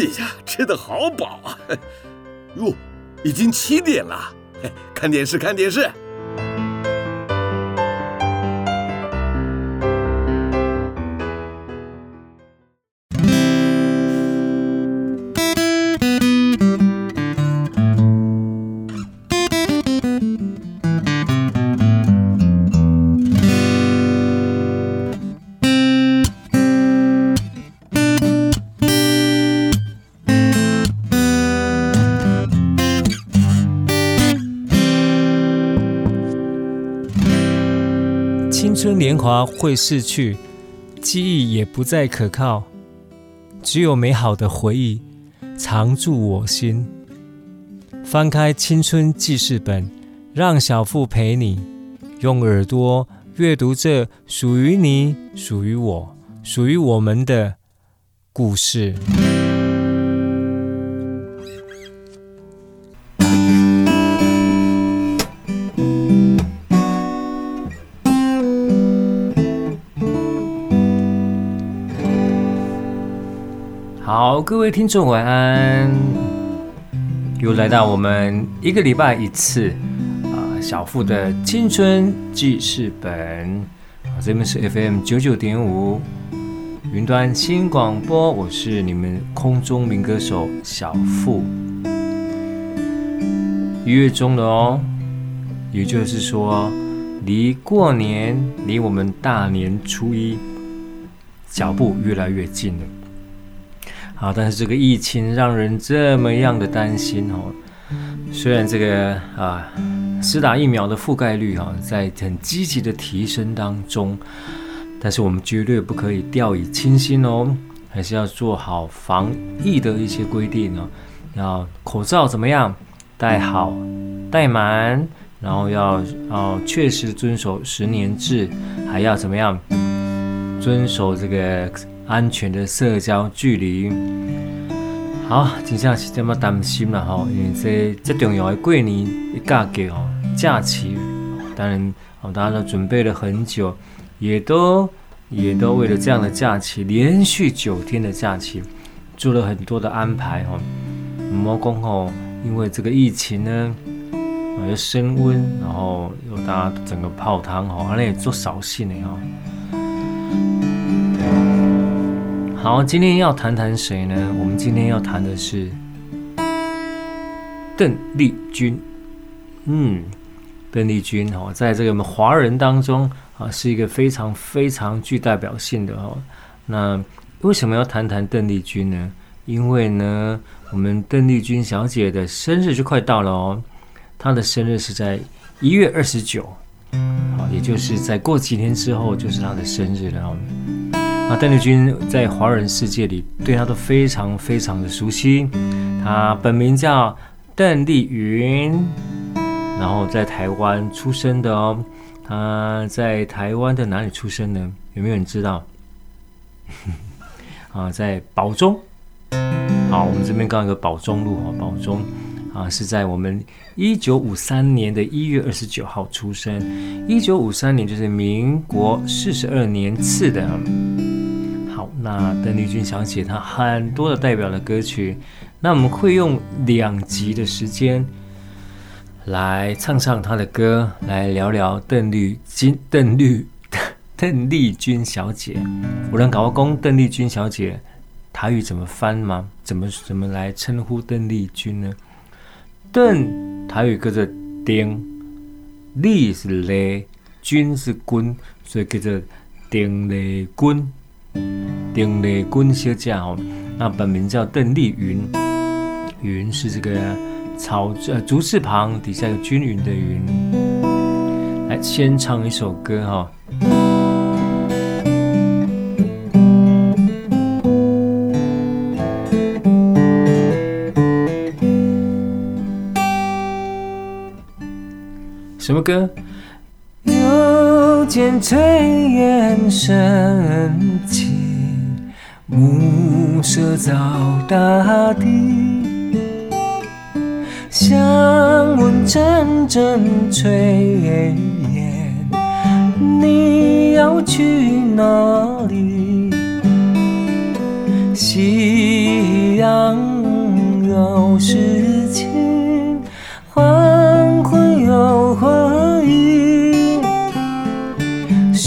哎呀，吃的好饱啊！哟，已经七点了，看电视，看电视。华会逝去，记忆也不再可靠，只有美好的回忆常驻我心。翻开青春记事本，让小腹陪你用耳朵阅读这属于你、属于我、属于我们的故事。各位听众晚安，又来到我们一个礼拜一次啊，小付的青春记事本啊，这边是 FM 九九点五云端新广播，我是你们空中民歌手小付。一月中了哦，也就是说，离过年，离我们大年初一，脚步越来越近了。啊，但是这个疫情让人这么样的担心哦。虽然这个啊，施打疫苗的覆盖率哈，在很积极的提升当中，但是我们绝对不可以掉以轻心哦，还是要做好防疫的一些规定哦。要口罩怎么样戴好、戴满，然后要哦确实遵守十年制，还要怎么样遵守这个。安全的社交距离，好，真正是这么担心了哈，因为这这重要的过年的假期哦，假期，当然哦，大家都准备了很久，也都也都为了这样的假期，连续九天的假期，做了很多的安排哈。莫讲吼，因为这个疫情呢，又升温，然后又大家整个泡汤哈，而且做扫兴的哈。好，今天要谈谈谁呢？我们今天要谈的是邓丽君。嗯，邓丽君哦，在这个我们华人当中啊，是一个非常非常具代表性的哦。那为什么要谈谈邓丽君呢？因为呢，我们邓丽君小姐的生日就快到了哦。她的生日是在一月二十九，好，也就是在过几天之后就是她的生日了。啊，邓丽君在华人世界里对她都非常非常的熟悉。她本名叫邓丽云，然后在台湾出生的哦。她在台湾的哪里出生呢？有没有人知道？啊，在宝中。好，我们这边刚好有个宝中路哦，宝中啊，是在我们一九五三年的一月二十九号出生。一九五三年就是民国四十二年次的。那邓丽君小姐她很多的代表的歌曲，那我们会用两集的时间来唱唱她的歌，来聊聊邓丽君、邓丽 邓丽君小姐。有人搞过讲邓丽君小姐台语怎么翻吗？怎么怎么来称呼邓丽君呢？邓台语叫做丁，丽是丽，君是君，所以叫做丁丽君。邓丽君小姐哦，那本名叫邓丽云，云是这个草呃竹字旁底下有均匀的云。来，先唱一首歌哈。什么歌？见炊烟升起。暮色照大地，想问阵阵炊烟，你要去哪里？夕阳又是晴，黄昏有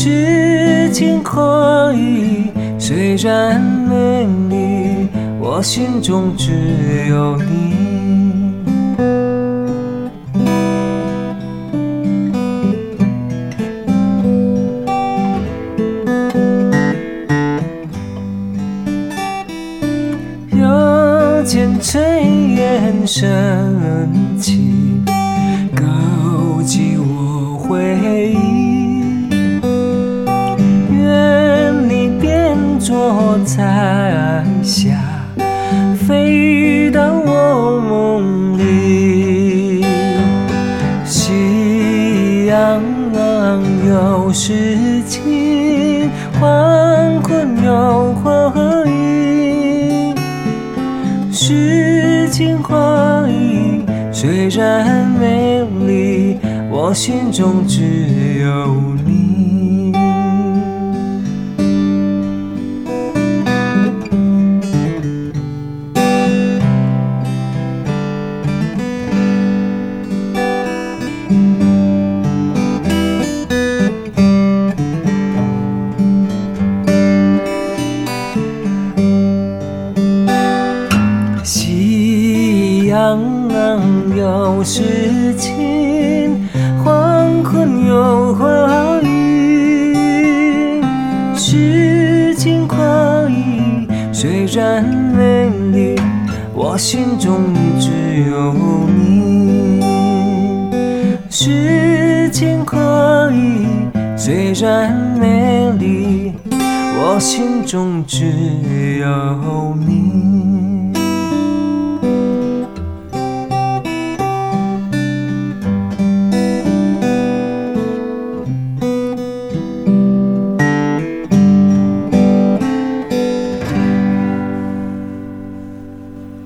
诗情可以虽然美丽，我心中只有你。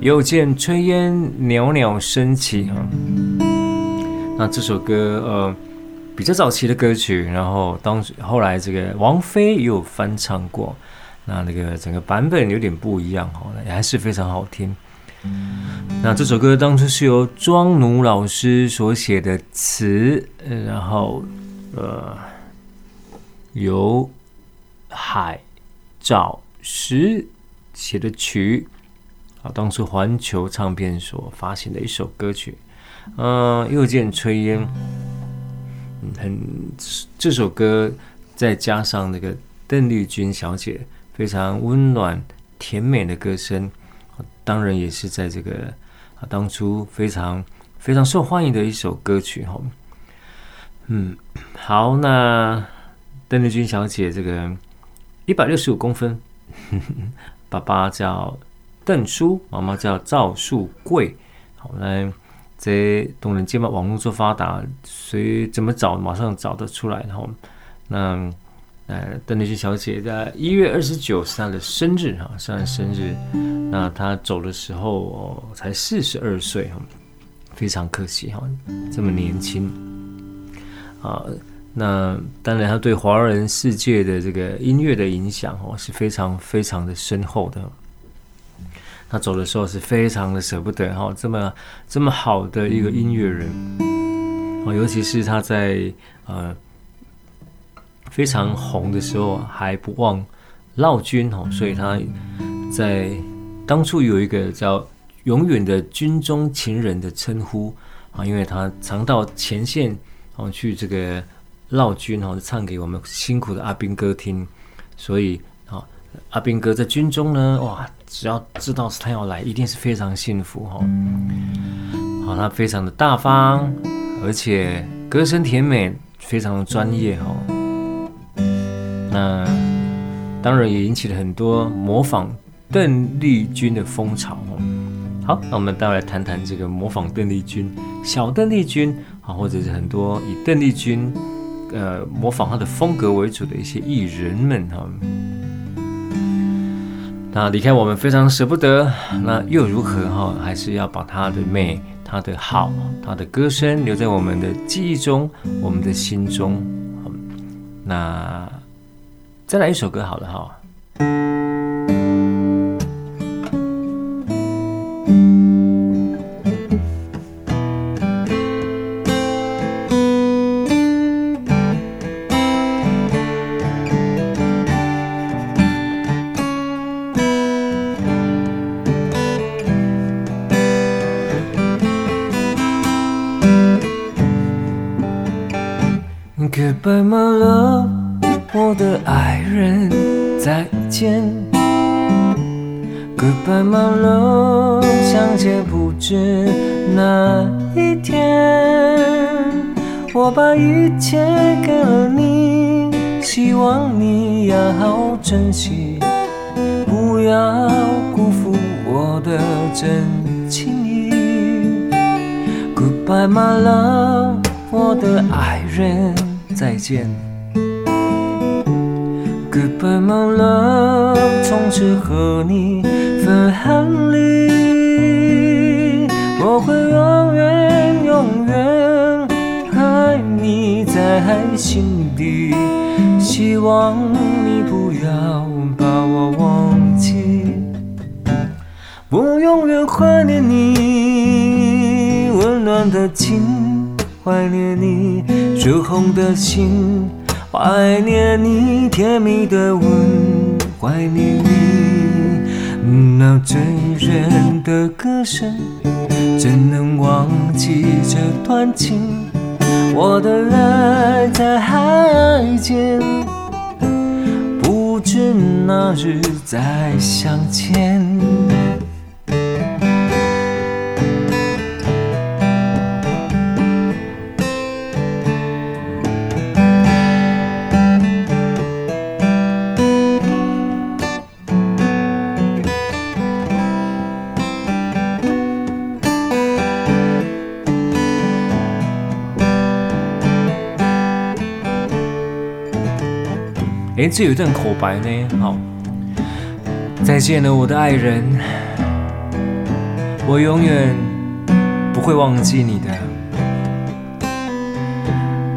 又见炊烟袅袅升起哈，那这首歌呃比较早期的歌曲，然后当后来这个王菲也有翻唱过，那那个整个版本有点不一样哈，也还是非常好听。那这首歌当初是由庄奴老师所写的词，然后呃由海藻石写的曲。当初环球唱片所发行的一首歌曲，嗯、呃，又见炊烟，很这首歌再加上那个邓丽君小姐非常温暖甜美的歌声，当然也是在这个啊当初非常非常受欢迎的一首歌曲哈。嗯，好，那邓丽君小姐这个一百六十五公分，爸爸叫。邓叔，妈妈叫赵树桂。好，来这东人街嘛，网络做发达，所以怎么找马上找得出来。然后，那呃，邓丽君小姐在一月二十九是她的生日哈，是她的生日。那她走的时候哦，才四十二岁哈，非常可惜哈，这么年轻啊。那当然，她对华人世界的这个音乐的影响哦，是非常非常的深厚的。他走的时候是非常的舍不得哈，这么这么好的一个音乐人，哦，尤其是他在呃非常红的时候还不忘劳军哦，所以他在当初有一个叫“永远的军中情人”的称呼啊，因为他常到前线哦去这个劳军哦，唱给我们辛苦的阿兵哥听，所以啊，阿兵哥在军中呢，哇。只要知道是他要来，一定是非常幸福哈。好，他非常的大方，而且歌声甜美，非常的专业哈。那当然也引起了很多模仿邓丽君的风潮。好，那我们待会来谈谈这个模仿邓丽君、小邓丽君啊，或者是很多以邓丽君呃模仿她的风格为主的一些艺人们哈。那离开我们非常舍不得，那又如何哈？还是要把他的美、他的好、他的歌声留在我们的记忆中、我们的心中。那再来一首歌好了哈。珍惜，不要辜负我的真情意。Goodbye my love，我的爱人。再见，Goodbye my love，从此和你分寒离，我会永远永远爱你在心底，希望不要把我忘记，我永远怀念你温暖的情。怀念你热红的心，怀念你甜蜜的吻，怀念你那醉人的歌声，怎能忘记这段情？我的爱在海间，不知哪日再相见。哎，这有一段口白呢。好，再见了，我的爱人，我永远不会忘记你的，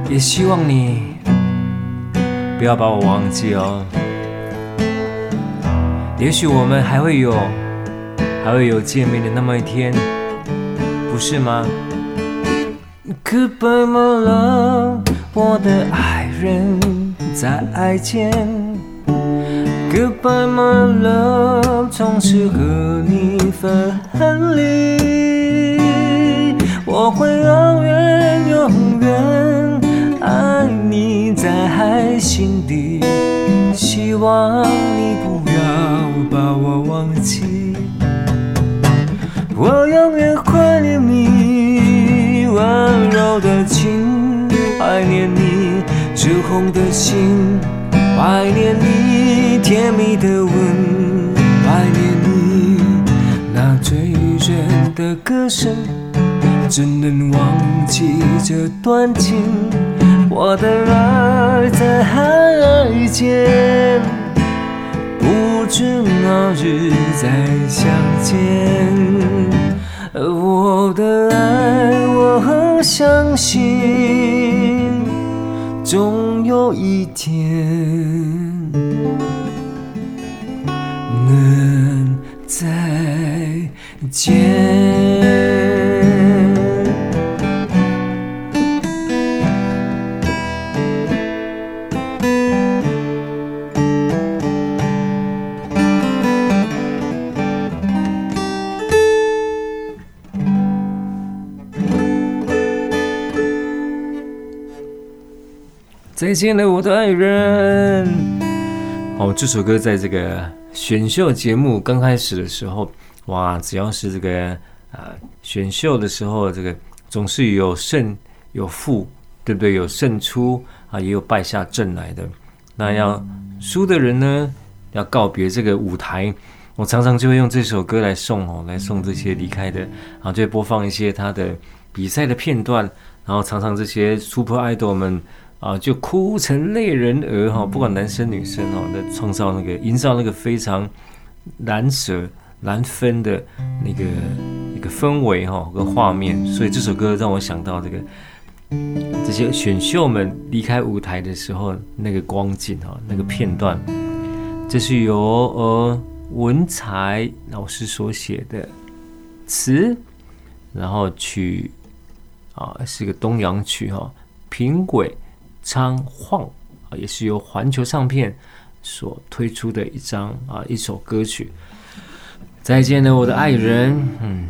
也希望你不要把我忘记哦。也许我们还会有，还会有见面的那么一天，不是吗？Goodbye, my love，我的爱人。再见，Goodbye my love，从此和你分离，我会永远永远爱你在心底，希望你不要把我忘记，我永远怀念你温柔的情，怀念你。赤红的心，怀念你甜蜜的吻，怀念你那醉人的歌声，怎能忘记这段情？我的爱在海间，不知哪日再相见。我的爱，我相信。总有一天能再见。再见了，我的爱人。哦，这首歌在这个选秀节目刚开始的时候，哇，只要是这个啊、呃、选秀的时候，这个总是有胜有负，对不对？有胜出啊，也有败下阵来的。那要输的人呢，要告别这个舞台，我常常就会用这首歌来送哦，来送这些离开的，啊，就会播放一些他的比赛的片段，然后常常这些 Super Idol 们。啊，就哭成泪人儿哈，不管男生女生哈，在创造那个营造那个非常难舍难分的那个一个氛围哈个画面，所以这首歌让我想到这个这些选秀们离开舞台的时候那个光景哈，那个片段，这是由呃文才老师所写的词，然后曲啊是个东洋曲哈，平轨。仓晃啊，也是由环球唱片所推出的一张啊一首歌曲。再见了，我的爱人。嗯，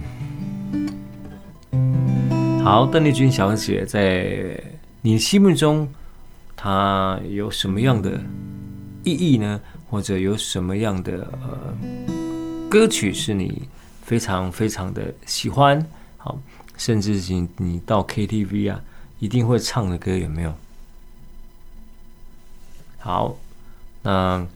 好，邓丽君小姐在你心目中她有什么样的意义呢？或者有什么样的呃歌曲是你非常非常的喜欢？好，甚至你你到 KTV 啊，一定会唱的歌有没有？好，那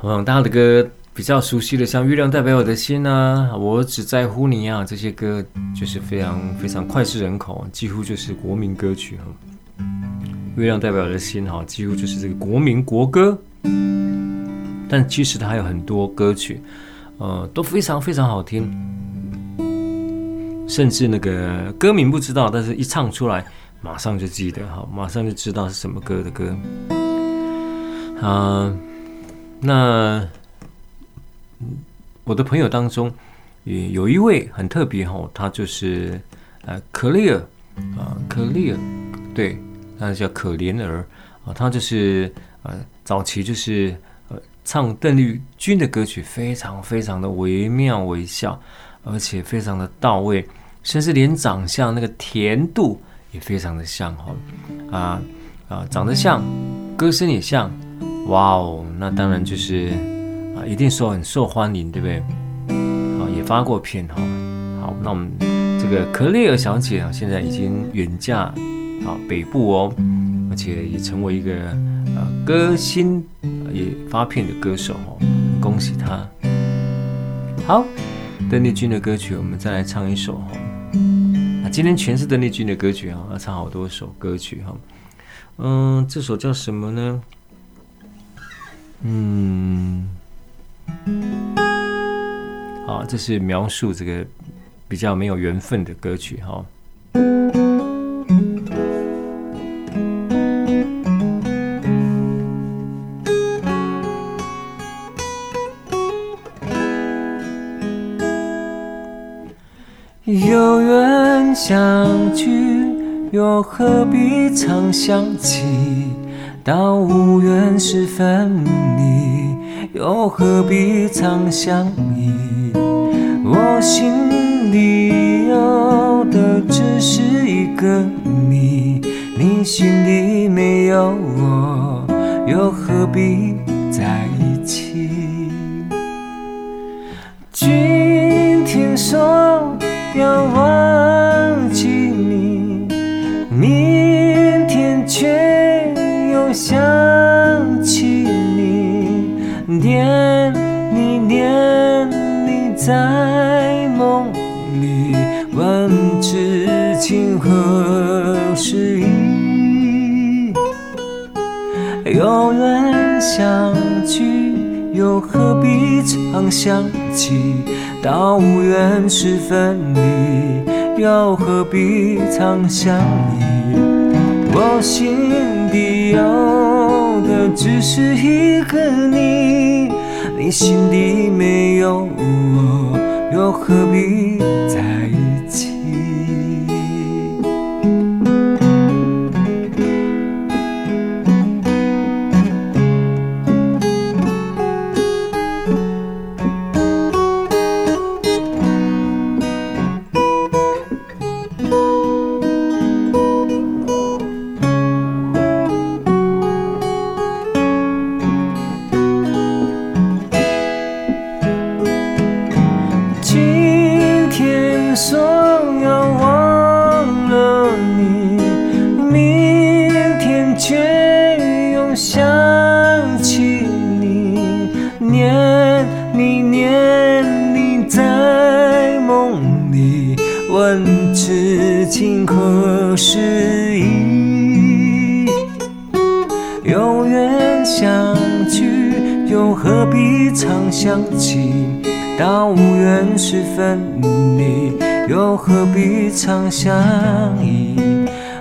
我想大的歌比较熟悉的，像《月亮代表我的心》啊，《我只在乎你》啊，这些歌就是非常非常脍炙人口，几乎就是国民歌曲哈。《月亮代表我的心》哈，几乎就是这个国民国歌。但其实它还有很多歌曲，呃，都非常非常好听，甚至那个歌名不知道，但是一唱出来，马上就记得哈，马上就知道是什么歌的歌。啊、呃，那我的朋友当中也有一位很特别哈，他就是呃可丽尔啊，可丽尔，对，他叫可怜儿啊，他就是呃早期就是呃唱邓丽君的歌曲，非常非常的惟妙惟肖，而且非常的到位，甚至连长相那个甜度也非常的像哈啊啊，长得像，歌声也像。哇哦，那当然就是啊，一定说很受欢迎，对不对？好，也发过片哈。好，那我们这个可丽尔小姐啊，现在已经远嫁啊北部哦，而且也成为一个呃歌星，也发片的歌手哦，恭喜她。好，邓丽君的歌曲，我们再来唱一首哈。那今天全是邓丽君的歌曲啊，要唱好多首歌曲哈。嗯，这首叫什么呢？嗯，好，这是描述这个比较没有缘分的歌曲哈。有缘相聚，又何必常想起？到无缘时分离，又何必曾相依？我心里有的只是一个你，你心里没有我，又何必想起？到无缘时分离，又何必常相依？我心底有的只是一个你，你心底没有我，又何必又何必常想起，到无缘时分离，又何必常相依？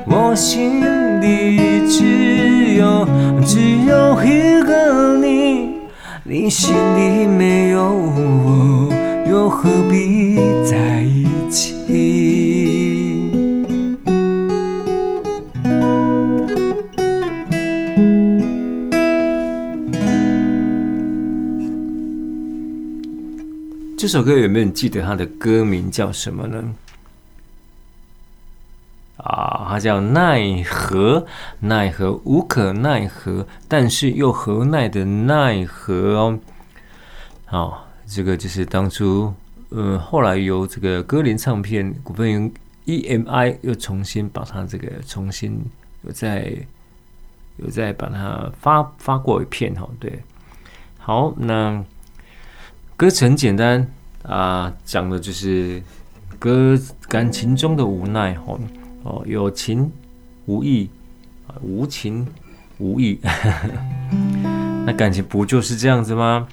我心里只有只有一个你，你心里没有我，又何必在一起？这首歌有没有人记得它的歌名叫什么呢？啊，它叫奈何，奈何无可奈何，但是又何奈的奈何哦。好，这个就是当初，呃，后来由这个歌林唱片股份有 EMI 又重新把它这个重新有再有再把它发发过一片哈。对，好，那歌词很简单啊，讲的就是歌感情中的无奈。哦，有情无义，无情无义，那感情不就是这样子吗？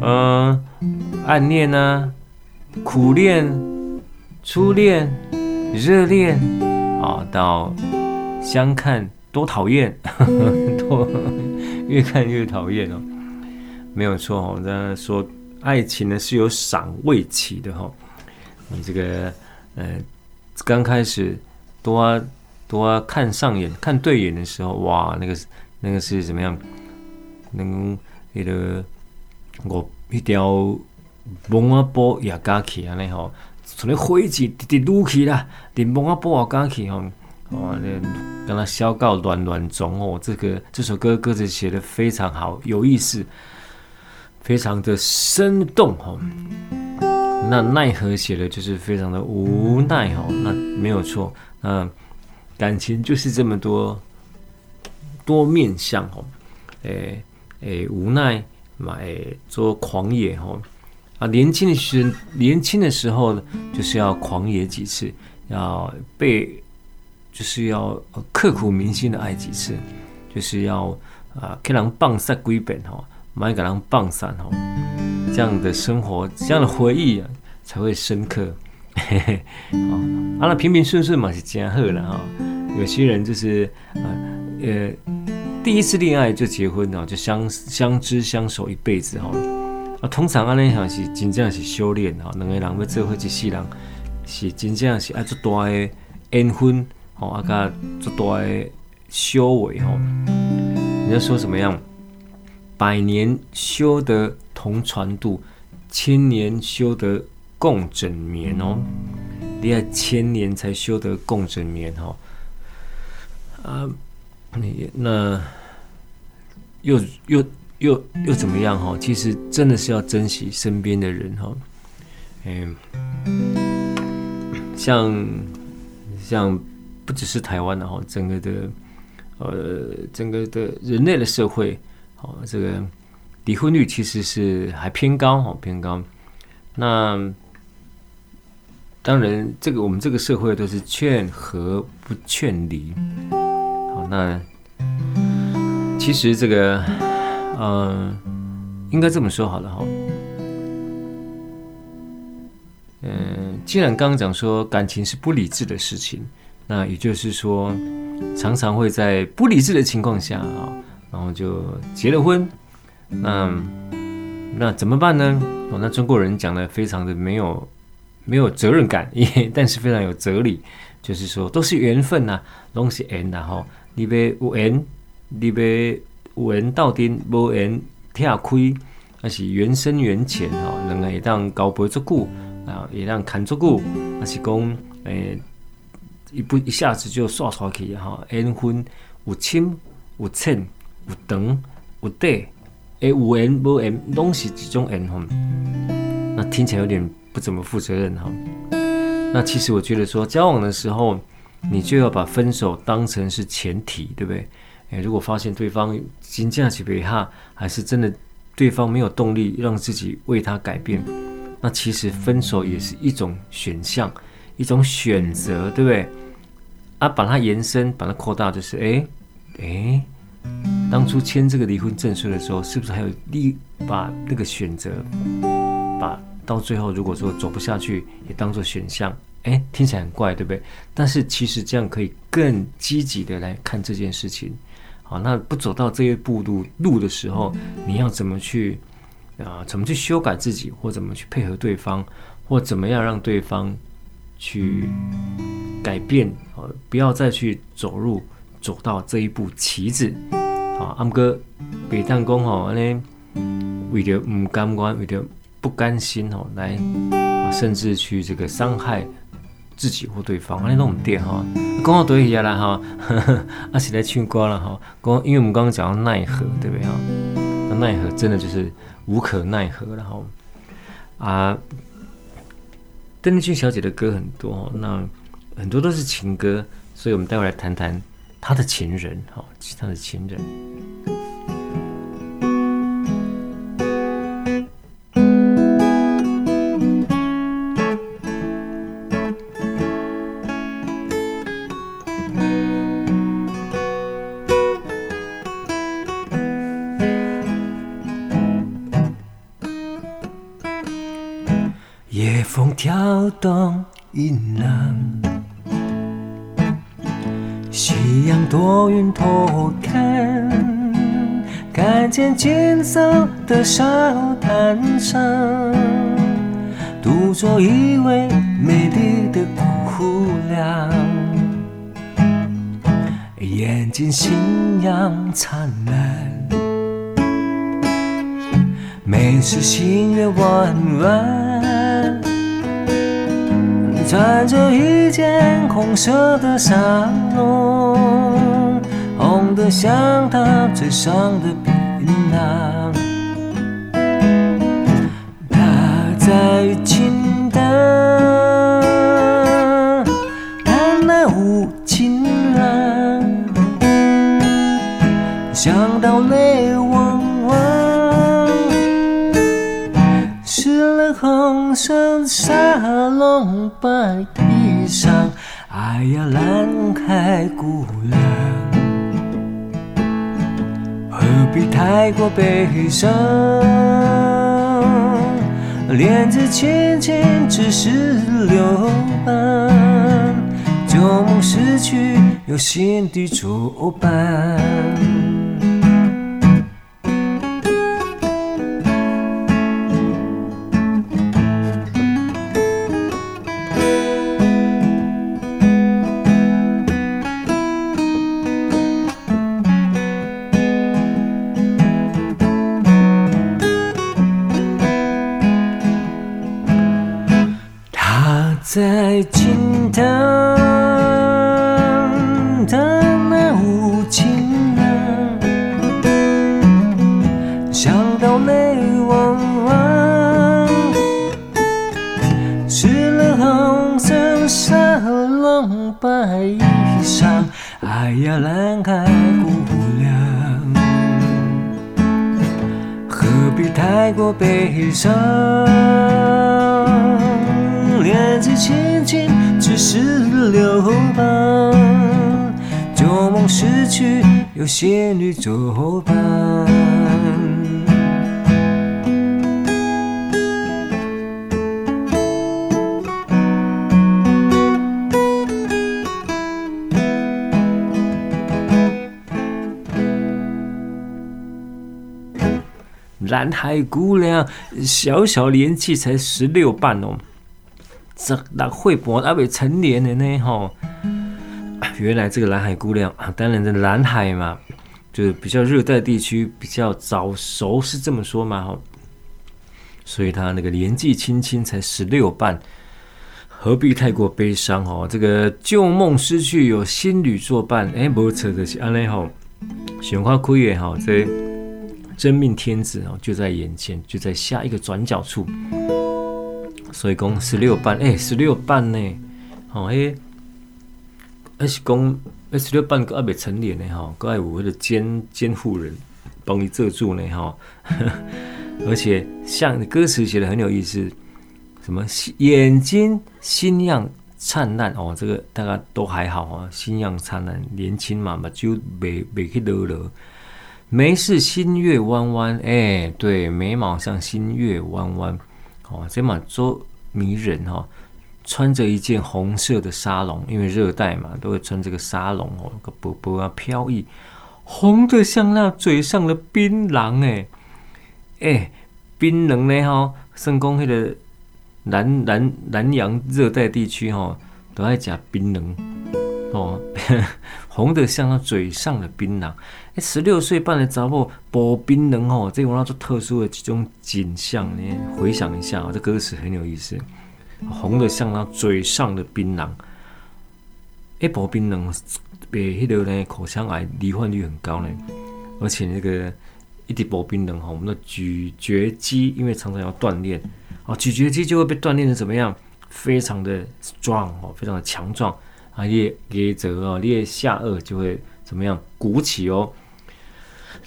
嗯、暗恋啊，苦恋，初恋，热恋，啊，到相看多讨厌，多越看越讨厌哦，没有错哦。那说爱情呢是有赏味期的哈，你这个呃刚开始。多多看上眼，看对眼的时候，哇，那个那个是怎么样？能那个我一条蒙阿波也加起啊，那吼，从那灰烬滴滴撸起啦，连蒙阿波也加起吼，哇，那跟他小告乱乱中哦，这个这首歌歌词写的非常好，有意思，非常的生动哈。那奈何写的就是非常的无奈哈，那没有错。嗯，感情就是这么多多面向哦，诶诶，无奈嘛，诶，做狂野哦，啊，年轻的时年轻的时候就是要狂野几次，要被就是要刻骨铭心的爱几次，就是要啊，给人放散归本哈，买给人放散吼，这样的生活，这样的回忆，才会深刻。嘿 嘿，啊，那平平顺顺嘛是真好了哈。有些人就是呃呃，第一次恋爱就结婚哦，就相相知相守一辈子哈。啊，通常安尼像是真正是修炼哈，两个人要做伙一世人，是真正是爱做大的缘分哦，啊个做大的修为吼。人家说什么样？百年修得同船渡，千年修得。共枕眠哦，你要千年才修得共枕眠哈，啊，你那又又又又怎么样哈？其实真的是要珍惜身边的人哈，嗯，像像不只是台湾的哈，整个的呃整个的人类的社会，哦，这个离婚率其实是还偏高哈，偏高，那。当然，这个我们这个社会都是劝和不劝离。好，那其实这个，呃，应该这么说好了哈。嗯、既然刚刚讲说感情是不理智的事情，那也就是说，常常会在不理智的情况下啊，然后就结了婚。那那怎么办呢？哦，那中国人讲的非常的没有。没有责任感，也但是非常有哲理，就是说都是缘分呐、啊，拢是缘呐吼。你别有缘，你别有缘到底无缘跳亏，那是缘深缘浅哈。两个会当交陪足久啊，会当看足久，还是讲诶一不一下子就刷出去哈。缘分有深有浅有长有短，诶有缘无缘拢是一种缘分。那听起来有点。不怎么负责任哈，那其实我觉得说交往的时候，你就要把分手当成是前提，对不对？诶，如果发现对方金价起别哈，还是真的对方没有动力让自己为他改变，那其实分手也是一种选项，一种选择，对不对？啊，把它延伸，把它扩大，就是诶诶，当初签这个离婚证书的时候，是不是还有力把那个选择把？到最后，如果说走不下去，也当做选项，哎，听起来很怪，对不对？但是其实这样可以更积极的来看这件事情。好，那不走到这一步路路的时候，你要怎么去啊？怎么去修改自己，或怎么去配合对方，或怎么样让对方去改变？啊，不要再去走入走到这一步棋子。啊，阿哥，别当讲吼，安尼为了唔甘愿，为了。不甘心哦，来，甚至去这个伤害自己或对方，啊，你都唔对哈，讲到对下啦哈，啊是来唱歌了哈，讲因为我们刚刚讲到奈何，对不对哈？那奈何真的就是无可奈何然后。啊，邓丽君小姐的歌很多，那很多都是情歌，所以我们待会来谈谈他的情人哈，他的情人。跳动银浪，夕阳多云偷看，看见金色的沙滩上，独坐一位美丽的姑娘，眼睛星样灿烂，眉似新月弯弯。穿着一件红色的纱笼，红得像她嘴上的槟榔。她在白衣裳，哎呀，兰海姑娘，何必太过悲伤？莲子轻轻，只是留伴，旧梦逝去，有新的作伴。悲伤？莲子轻轻，只是留伴。旧梦失去，有仙女作伴。南海姑娘，小小年纪才十六半哦。这那会博阿未成年的呢？哈，原来这个南海姑娘啊，当然这蓝海嘛，就是比较热带地区比较早熟，是这么说嘛？哈，所以她那个年纪轻轻才十六半，何必太过悲伤？哦，这个旧梦失去，有新侣作伴。哎，不错的是安内哈，玄花枯叶哈，这真命天子哦，就在眼前，就在下一个转角处。所以讲十六半，哎，十六半呢？哦，哎，还是讲哎，十六半个还未成年呢？哈，还有我的监监护人帮你遮住呢？哈，而且像歌词写的很有意思，什么眼睛星样灿烂哦，这个大家都还好啊，星样灿烂，年轻嘛嘛就没没去乐乐，眉是新月弯弯，哎，对，眉毛像新月弯弯。哦，这嘛做迷人哈，穿着一件红色的纱笼，因为热带嘛，都会穿这个纱笼哦，个波波啊飘逸，红的像那嘴上的槟榔哎哎，槟榔呢哈，圣公那个南南南洋热带地区哈，都爱讲槟榔哦，红的像那嘴上的槟榔。十六岁半的查某薄冰人哦，这种那种特殊的几种景象呢？回想一下，这歌词很有意思。红的像他嘴上的槟榔。一包槟榔被迄个呢口腔癌罹患率很高呢，而且那个一滴薄槟榔哈，我们的咀嚼肌因为常常要锻炼，啊，咀嚼肌就会被锻炼的怎么样？非常的 strong 哦，非常的强壮啊，也也则哦，你的下颚就会怎么样鼓起哦，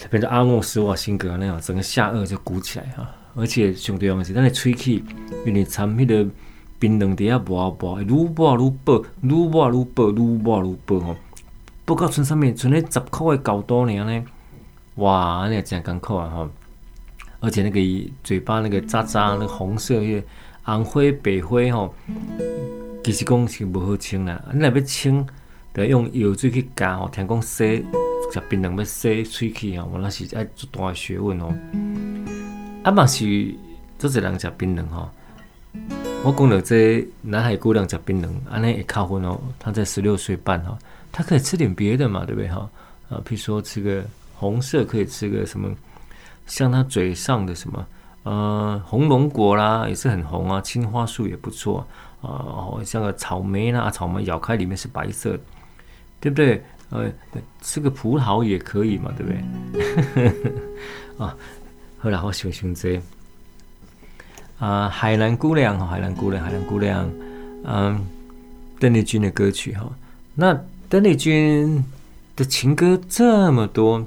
变成阿诺施瓦辛格那样，整个下颚就鼓起来哈。而且兄弟们是，咱的喙齿因为掺迄个槟榔底下薄薄，愈薄愈薄，愈薄愈薄，愈薄愈薄吼，薄到剩上面剩咧十块的高度尔呢，哇，那真艰苦啊哈！而且那个嘴巴那个渣渣，那个红色的。红灰白灰吼，其实讲是无好清啦。你若要清，得用药水去加吼。听讲洗食槟榔要洗喙齿吼，我那是爱做大学问哦。啊嘛是做侪人食槟榔吼。我讲了这男孩姑娘食槟榔，安尼会考分哦。他在十六岁半哈，他可以吃点别的嘛，对不对哈？啊，譬如说吃个红色，可以吃个什么，像他嘴上的什么。呃，红龙果啦也是很红啊，青花素也不错啊，像个草莓啦，草莓咬开里面是白色，对不对？呃，吃个葡萄也可以嘛，对不对？啊，后来我想想这啊，海南姑娘，海南姑娘，海南姑娘，嗯，邓丽君的歌曲哈，那邓丽君的情歌这么多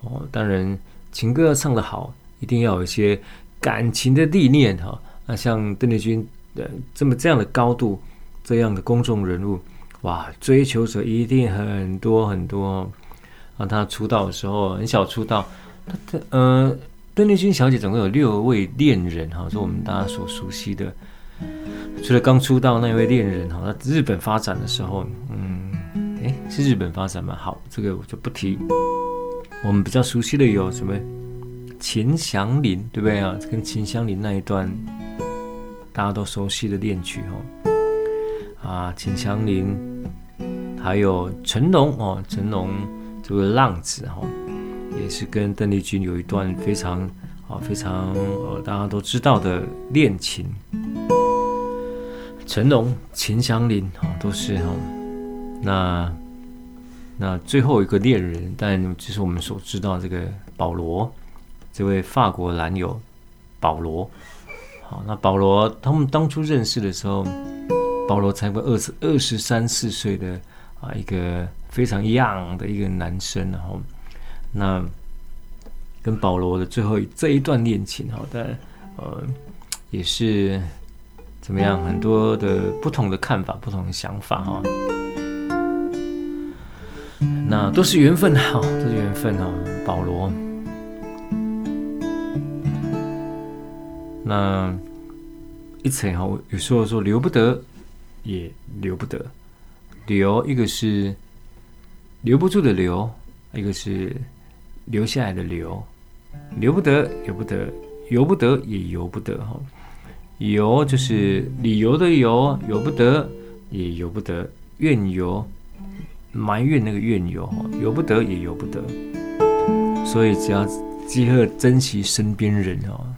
哦，当然情歌要唱得好，一定要有一些。感情的历练哈，那像邓丽君的这么这样的高度，这样的公众人物，哇，追求者一定很多很多。啊，她出道的时候很小出道，她的呃，邓丽君小姐总共有六位恋人哈，是我们大家所熟悉的。除了刚出道那位恋人哈，那日本发展的时候，嗯，诶，是日本发展吗？好，这个我就不提。我们比较熟悉的有什么？秦祥林，对不对啊？跟秦祥林那一段大家都熟悉的恋曲哦。啊，秦祥林，还有成龙哦，成龙这个浪子哈，也是跟邓丽君有一段非常啊非常呃大家都知道的恋情。成龙、秦祥林哈都是哈。那那最后一个恋人，但就是我们所知道这个保罗。这位法国男友保罗，好，那保罗他们当初认识的时候，保罗才会二十二十三四岁的啊，一个非常 young 的一个男生，然后那跟保罗的最后这一段恋情，好的，呃，也是怎么样，很多的不同的看法，不同的想法哈，那都是缘分，好，都是缘分哈，保罗。那一层哈，有时候说留不得，也留不得。留一个是留不住的留，一个是留下来的留。留不得，留不得，由不得也由不得哈。由就是理由的由，由不得也由不得，怨尤埋怨那个怨尤哈，由不得也由不得。所以只要记得珍惜身边人哦。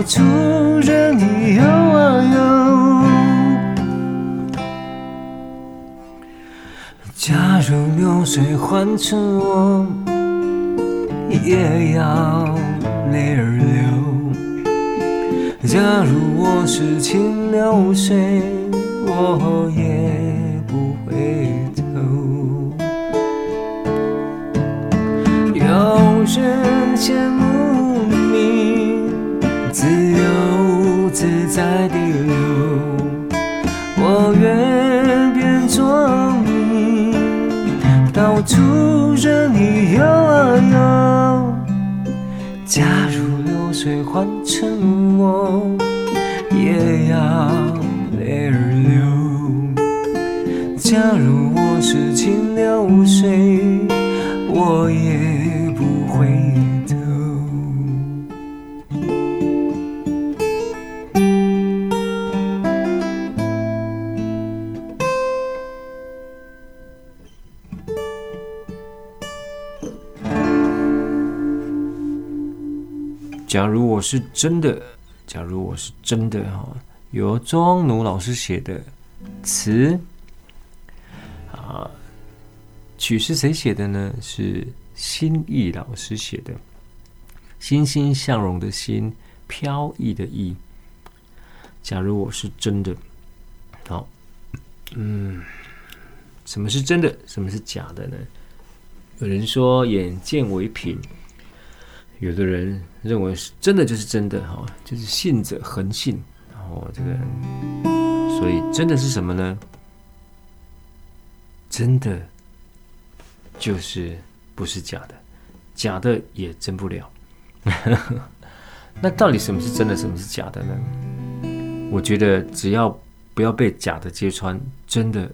到处任你游啊游。假如流水换成我，也要泪儿流。假如我是清流水，我也不回头。有人牵在的流，我愿变作你。到处任你游啊游，假如流水换成我，也要泪儿流。假如我是清流水，我也假如我是真的，假如我是真的哈，由庄奴老师写的词啊，曲是谁写的呢？是心意老师写的，欣欣向荣的欣，飘逸的逸。假如我是真的，好，嗯，什么是真的？什么是假的呢？有人说眼见为凭。有的人认为是真的就是真的哈，就是信者恒信，然后这个，所以真的是什么呢？真的就是不是假的，假的也真不了。那到底什么是真的，什么是假的呢？我觉得只要不要被假的揭穿，真的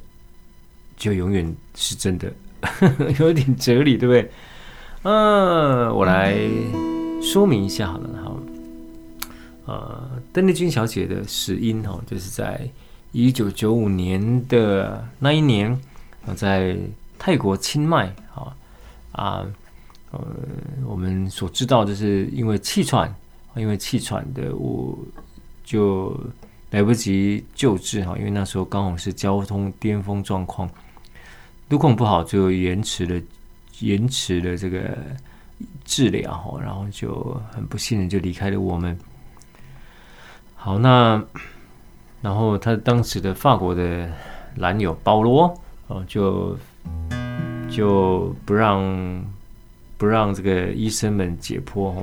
就永远是真的，有点哲理，对不对？嗯，我来说明一下好了，哈，呃，邓丽君小姐的死因哈，就是在一九九五年的那一年，在泰国清迈，啊啊，呃，我们所知道就是因为气喘，因为气喘的我就来不及救治哈，因为那时候刚好是交通巅峰状况，路况不好就延迟了。延迟的这个治疗，然后就很不幸的就离开了我们。好，那然后他当时的法国的男友保罗哦，就就不让不让这个医生们解剖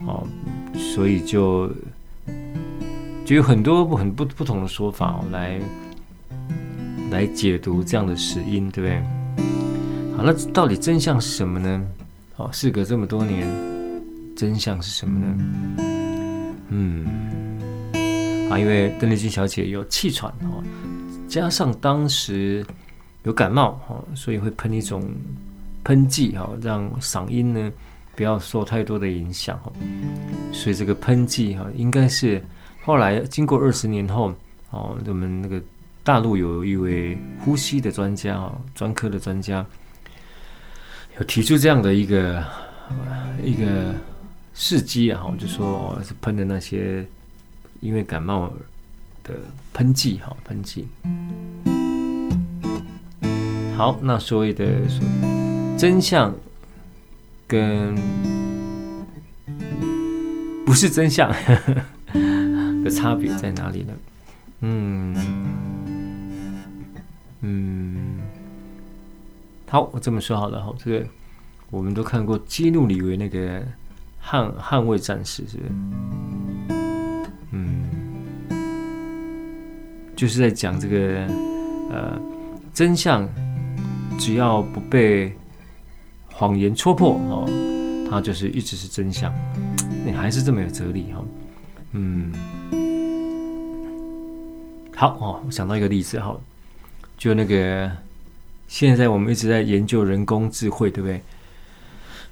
哦，所以就就有很多很不不同的说法来来解读这样的死因，对不对？好，那到底真相是什么呢？哦，事隔这么多年，真相是什么呢？嗯，啊，因为邓丽君小姐有气喘哦，加上当时有感冒哦，所以会喷一种喷剂哈，让嗓音呢不要受太多的影响哦。所以这个喷剂哈，应该是后来经过二十年后哦，我们那个大陆有一位呼吸的专家哦，专科的专家。提出这样的一个一个事迹啊，我就说是喷的那些因为感冒的喷剂哈，喷剂。好，那所谓的说真相跟不是真相 的差别在哪里呢？嗯嗯。好，我这么说好了哈，这个我们都看过基努李维那个捍捍卫战士，是不是？嗯，就是在讲这个呃真相，只要不被谎言戳破哦，它就是一直是真相。你还是这么有哲理哈，嗯，好哦，我想到一个例子哈，就那个。现在我们一直在研究人工智慧，对不对？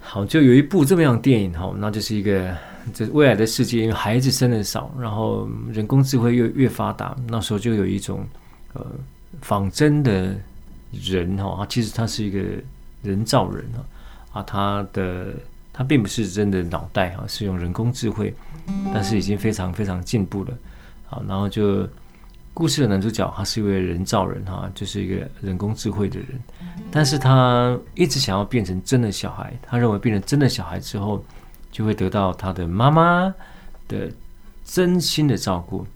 好，就有一部这么样的电影，哈，那就是一个这未来的世界，因为孩子生的少，然后人工智慧越越发达，那时候就有一种呃仿真的人，哈，其实他是一个人造人啊，啊，他的他并不是真的脑袋哈，是用人工智慧，但是已经非常非常进步了，好，然后就。故事的男主角他是一位人造人哈，就是一个人工智慧的人，但是他一直想要变成真的小孩，他认为变成真的小孩之后，就会得到他的妈妈的真心的照顾，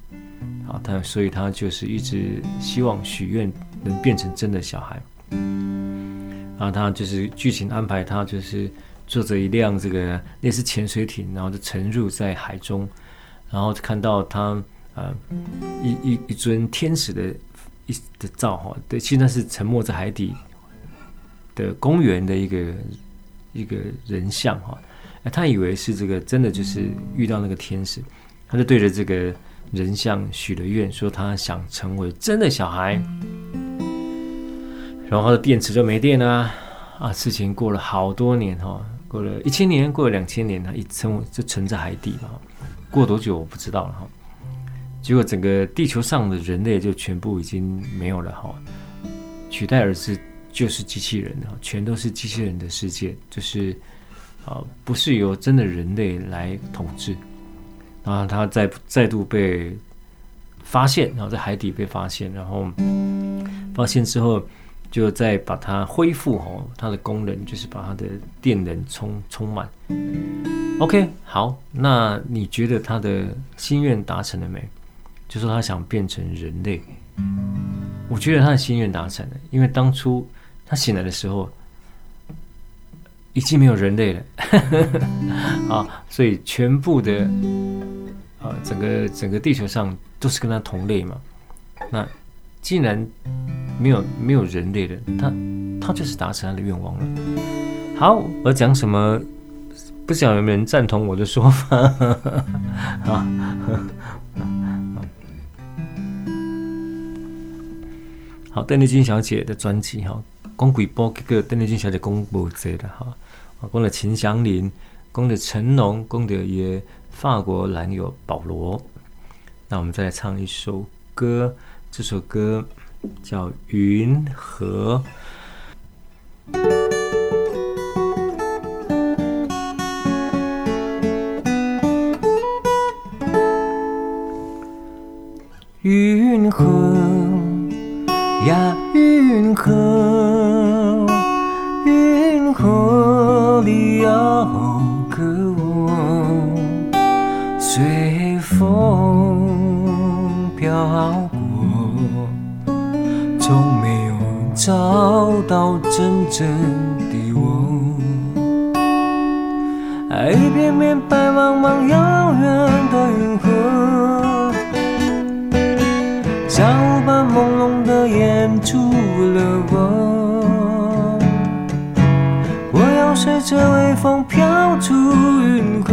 啊，他所以他就是一直希望许愿能变成真的小孩，然后他就是剧情安排他就是坐着一辆这个类似潜水艇，然后就沉入在海中，然后看到他。呃，一一一尊天使的一的造哈，对，其实那是沉没在海底的公园的一个一个人像哈，他以为是这个真的就是遇到那个天使，他就对着这个人像许了愿，说他想成为真的小孩，然后他的电池就没电了啊，事情过了好多年哈，过了一千年，过了两千年，他一沉就沉在海底嘛，过多久我不知道了哈。结果整个地球上的人类就全部已经没有了哈，取代而是就是机器人哈，全都是机器人的世界，就是啊，不是由真的人类来统治。然后他再再度被发现，然后在海底被发现，然后发现之后就再把它恢复哦，它的功能就是把它的电能充充满。OK，好，那你觉得他的心愿达成了没？就说他想变成人类，我觉得他的心愿达成了，因为当初他醒来的时候已经没有人类了，啊，所以全部的啊整个整个地球上都是跟他同类嘛。那既然没有没有人类了，他他就是达成他的愿望了。好，我讲什么？不晓得有没有人赞同我的说法？啊。好，邓丽君小姐的专辑哈，讲几部这个邓丽君小姐讲无济的哈，讲了秦祥林，讲了成龙，讲的也法国男友保罗。那我们再来唱一首歌，这首歌叫《云河》。云河。呀，云河，云河里有个我，随风飘过，从没有找到真正的我。一片片白茫茫遥远的云河，着微风飘出云河，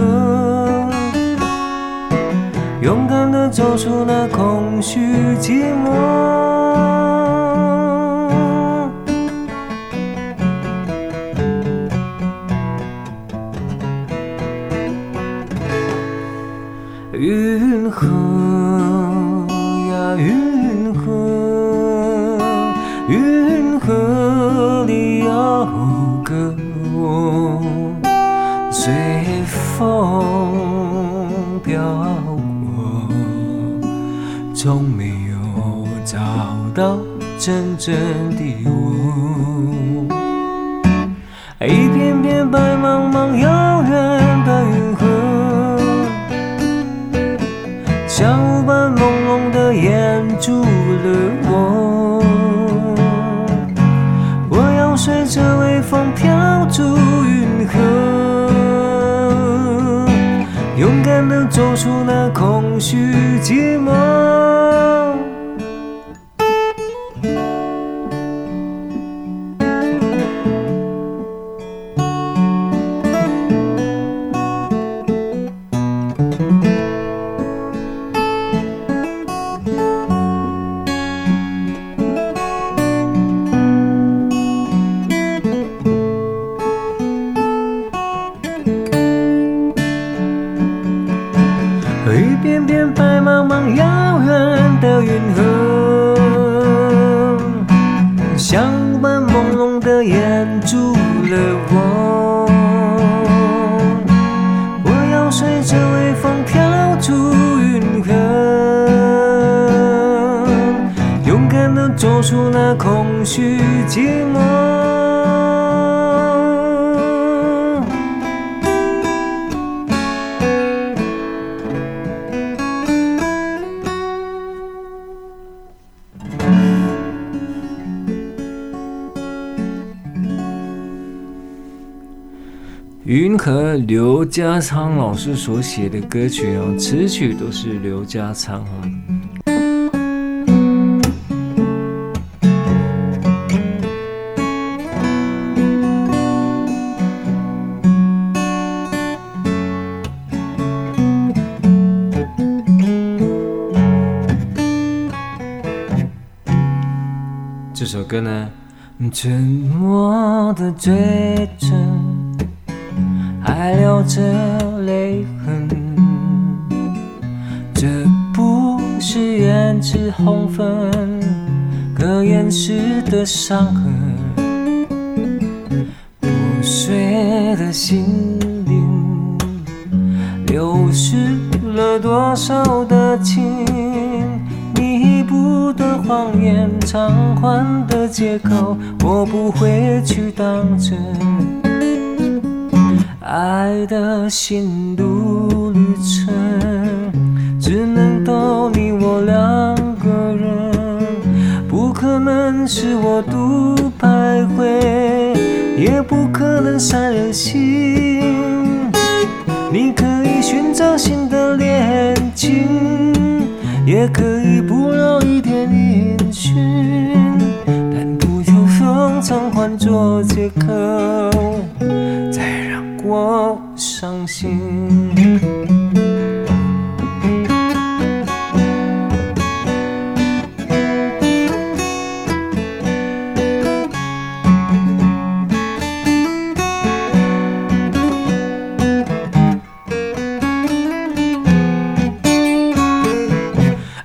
勇敢地走出那空虚寂寞。从没有找到真正的我。一片片白茫茫遥远的云河，像雾般朦胧的掩住了我。我要随着微风飘出云河，勇敢地走出那空虚寂寞。和刘家昌老师所写的歌曲哦，词曲都是刘家昌哦。这首歌呢，沉默的嘴唇。着泪痕，这不是胭脂红粉，可掩饰的伤痕。破碎的心灵，流失了多少的情？弥补的谎言，偿还的借口，我不会去当真。爱的心路旅程，只能懂你我两个人，不可能是我独徘徊，也不可能散了心。你可以寻找新的恋情，也可以不留一点音讯，但不要用偿还做借口。我伤心。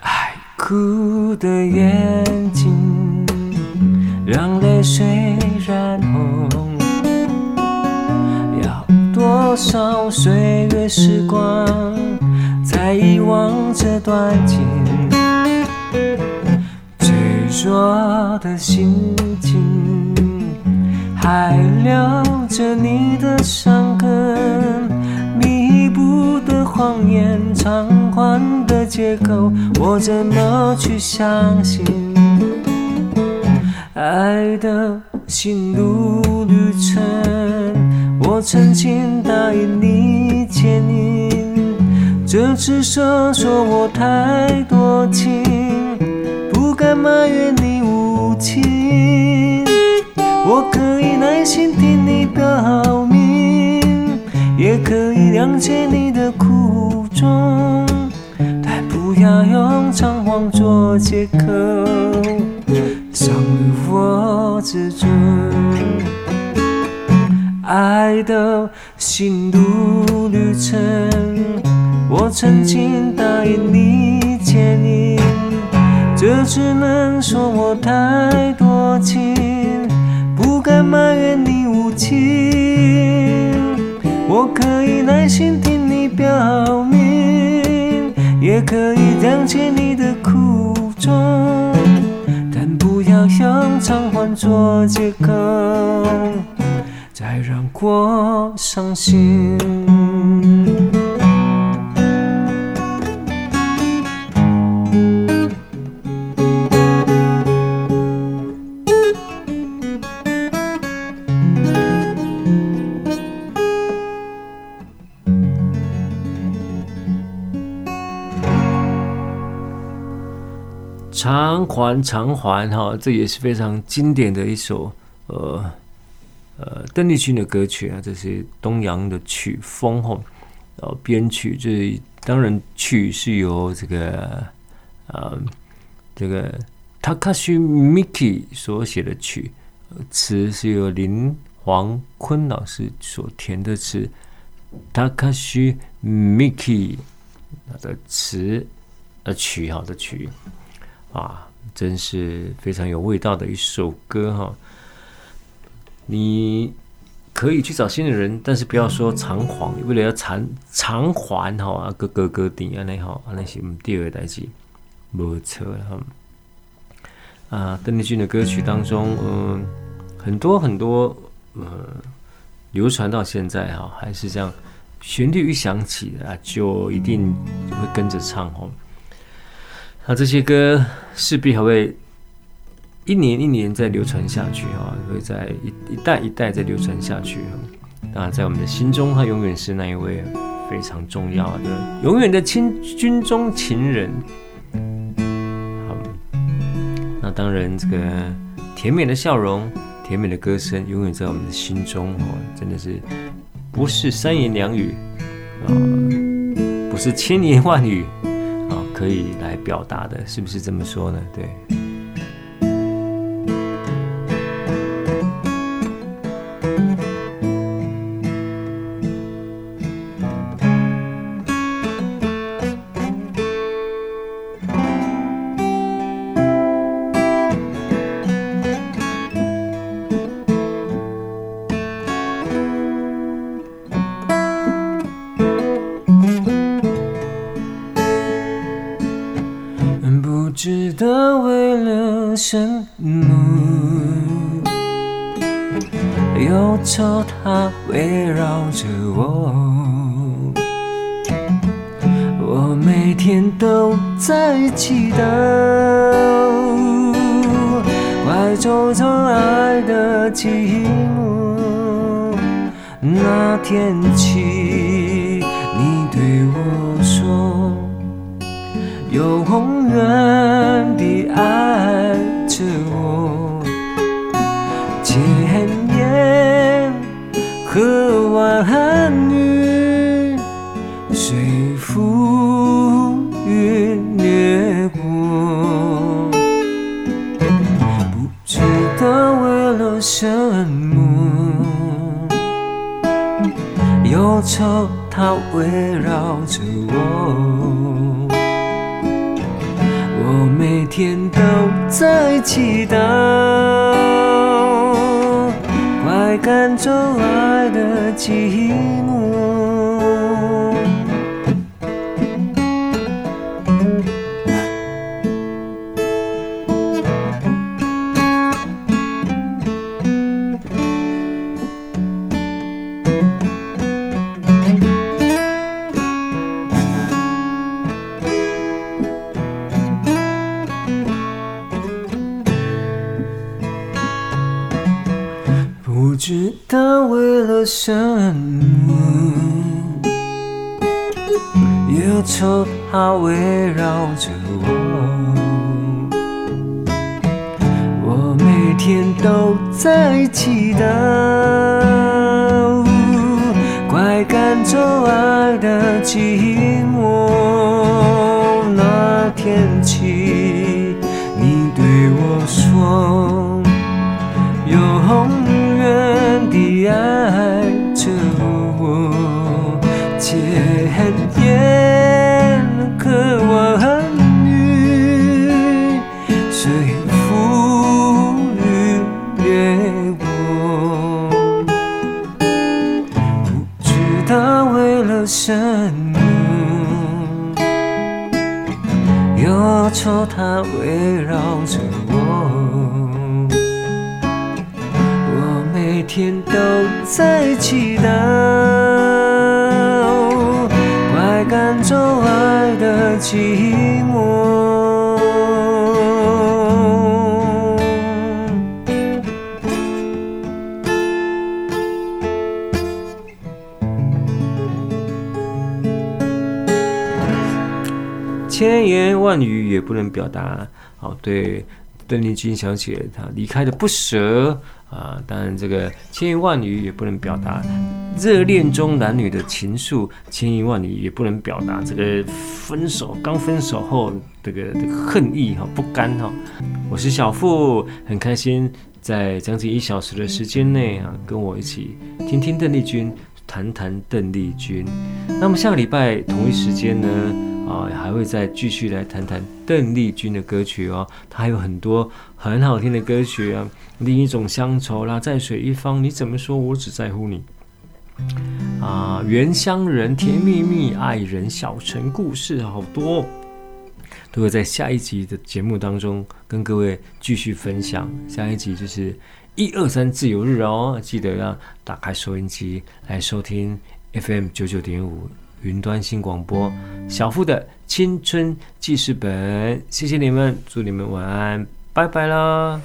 爱哭的眼睛，让泪水染红。多少岁月时光，才遗忘这段情？脆弱的心情，还留着你的伤根。弥补的谎言，偿还的借口，我怎么去相信？爱的心路旅程。曾经答应你牵你，这只是说我太多情，不敢埋怨你无情。我可以耐心听你表明，也可以谅解你的苦衷，但不要用偿还做借口，伤了我自尊。爱的心路旅程，我曾经答应你牵引，这只能说我太多情，不敢埋怨你无情。我可以耐心听你表明，也可以谅解你的苦衷，但不要用偿还做借口。再让我伤心。偿还，偿还，哈，这也是非常经典的一首，呃。呃，邓丽君的歌曲啊，这是东洋的曲风吼，呃，编曲这当然曲是由这个呃这个 Takashi Miki 所写的曲，词是由林黄坤老师所填的词，Takashi Miki 的词呃曲哈的曲啊，真是非常有味道的一首歌哈。你可以去找新的人，但是不要说偿还，为了要偿偿还哈啊，哥哥哥弟啊那好啊那些第二代机，没错哈。啊，邓丽君的歌曲当中，嗯，很多很多，呃、嗯，流传到现在哈，还是这样。旋律一响起啊，就一定会跟着唱哦。那这些歌势必还会一年一年再流传下去啊，会在一一代一代再流传下去啊。那在我们的心中，他永远是那一位非常重要的、永远的亲军中情人。好，那当然，这个甜美的笑容、甜美的歌声，永远在我们的心中哦，真的是。不是三言两语啊，不是千言万语啊，可以来表达的，是不是这么说呢？对。为了什么？忧愁它围绕着我，我每天都在祈祷，快赶走爱的寂寞。那天它围绕着我，我每天都在祈祷，快赶走爱的寂寞。万语也不能表达哦对邓丽君小姐她离开的不舍啊！当然，这个千言万语也不能表达热恋中男女的情愫，千言万语也不能表达这个分手刚分手后这个这个恨意哈不甘哈。我是小付，很开心在将近一小时的时间内啊，跟我一起听听邓丽君，谈谈邓丽君。那么下个礼拜同一时间呢？啊，还会再继续来谈谈邓丽君的歌曲哦。她还有很多很好听的歌曲啊，另一种乡愁啦，在水一方，你怎么说我只在乎你啊？原乡人，甜蜜蜜，爱人，小城故事，好多。都会在下一集的节目当中跟各位继续分享。下一集就是一二三自由日哦，记得要打开收音机来收听 FM 九九点五云端新广播小付的青春记事本。谢谢你们，祝你们晚安，拜拜啦。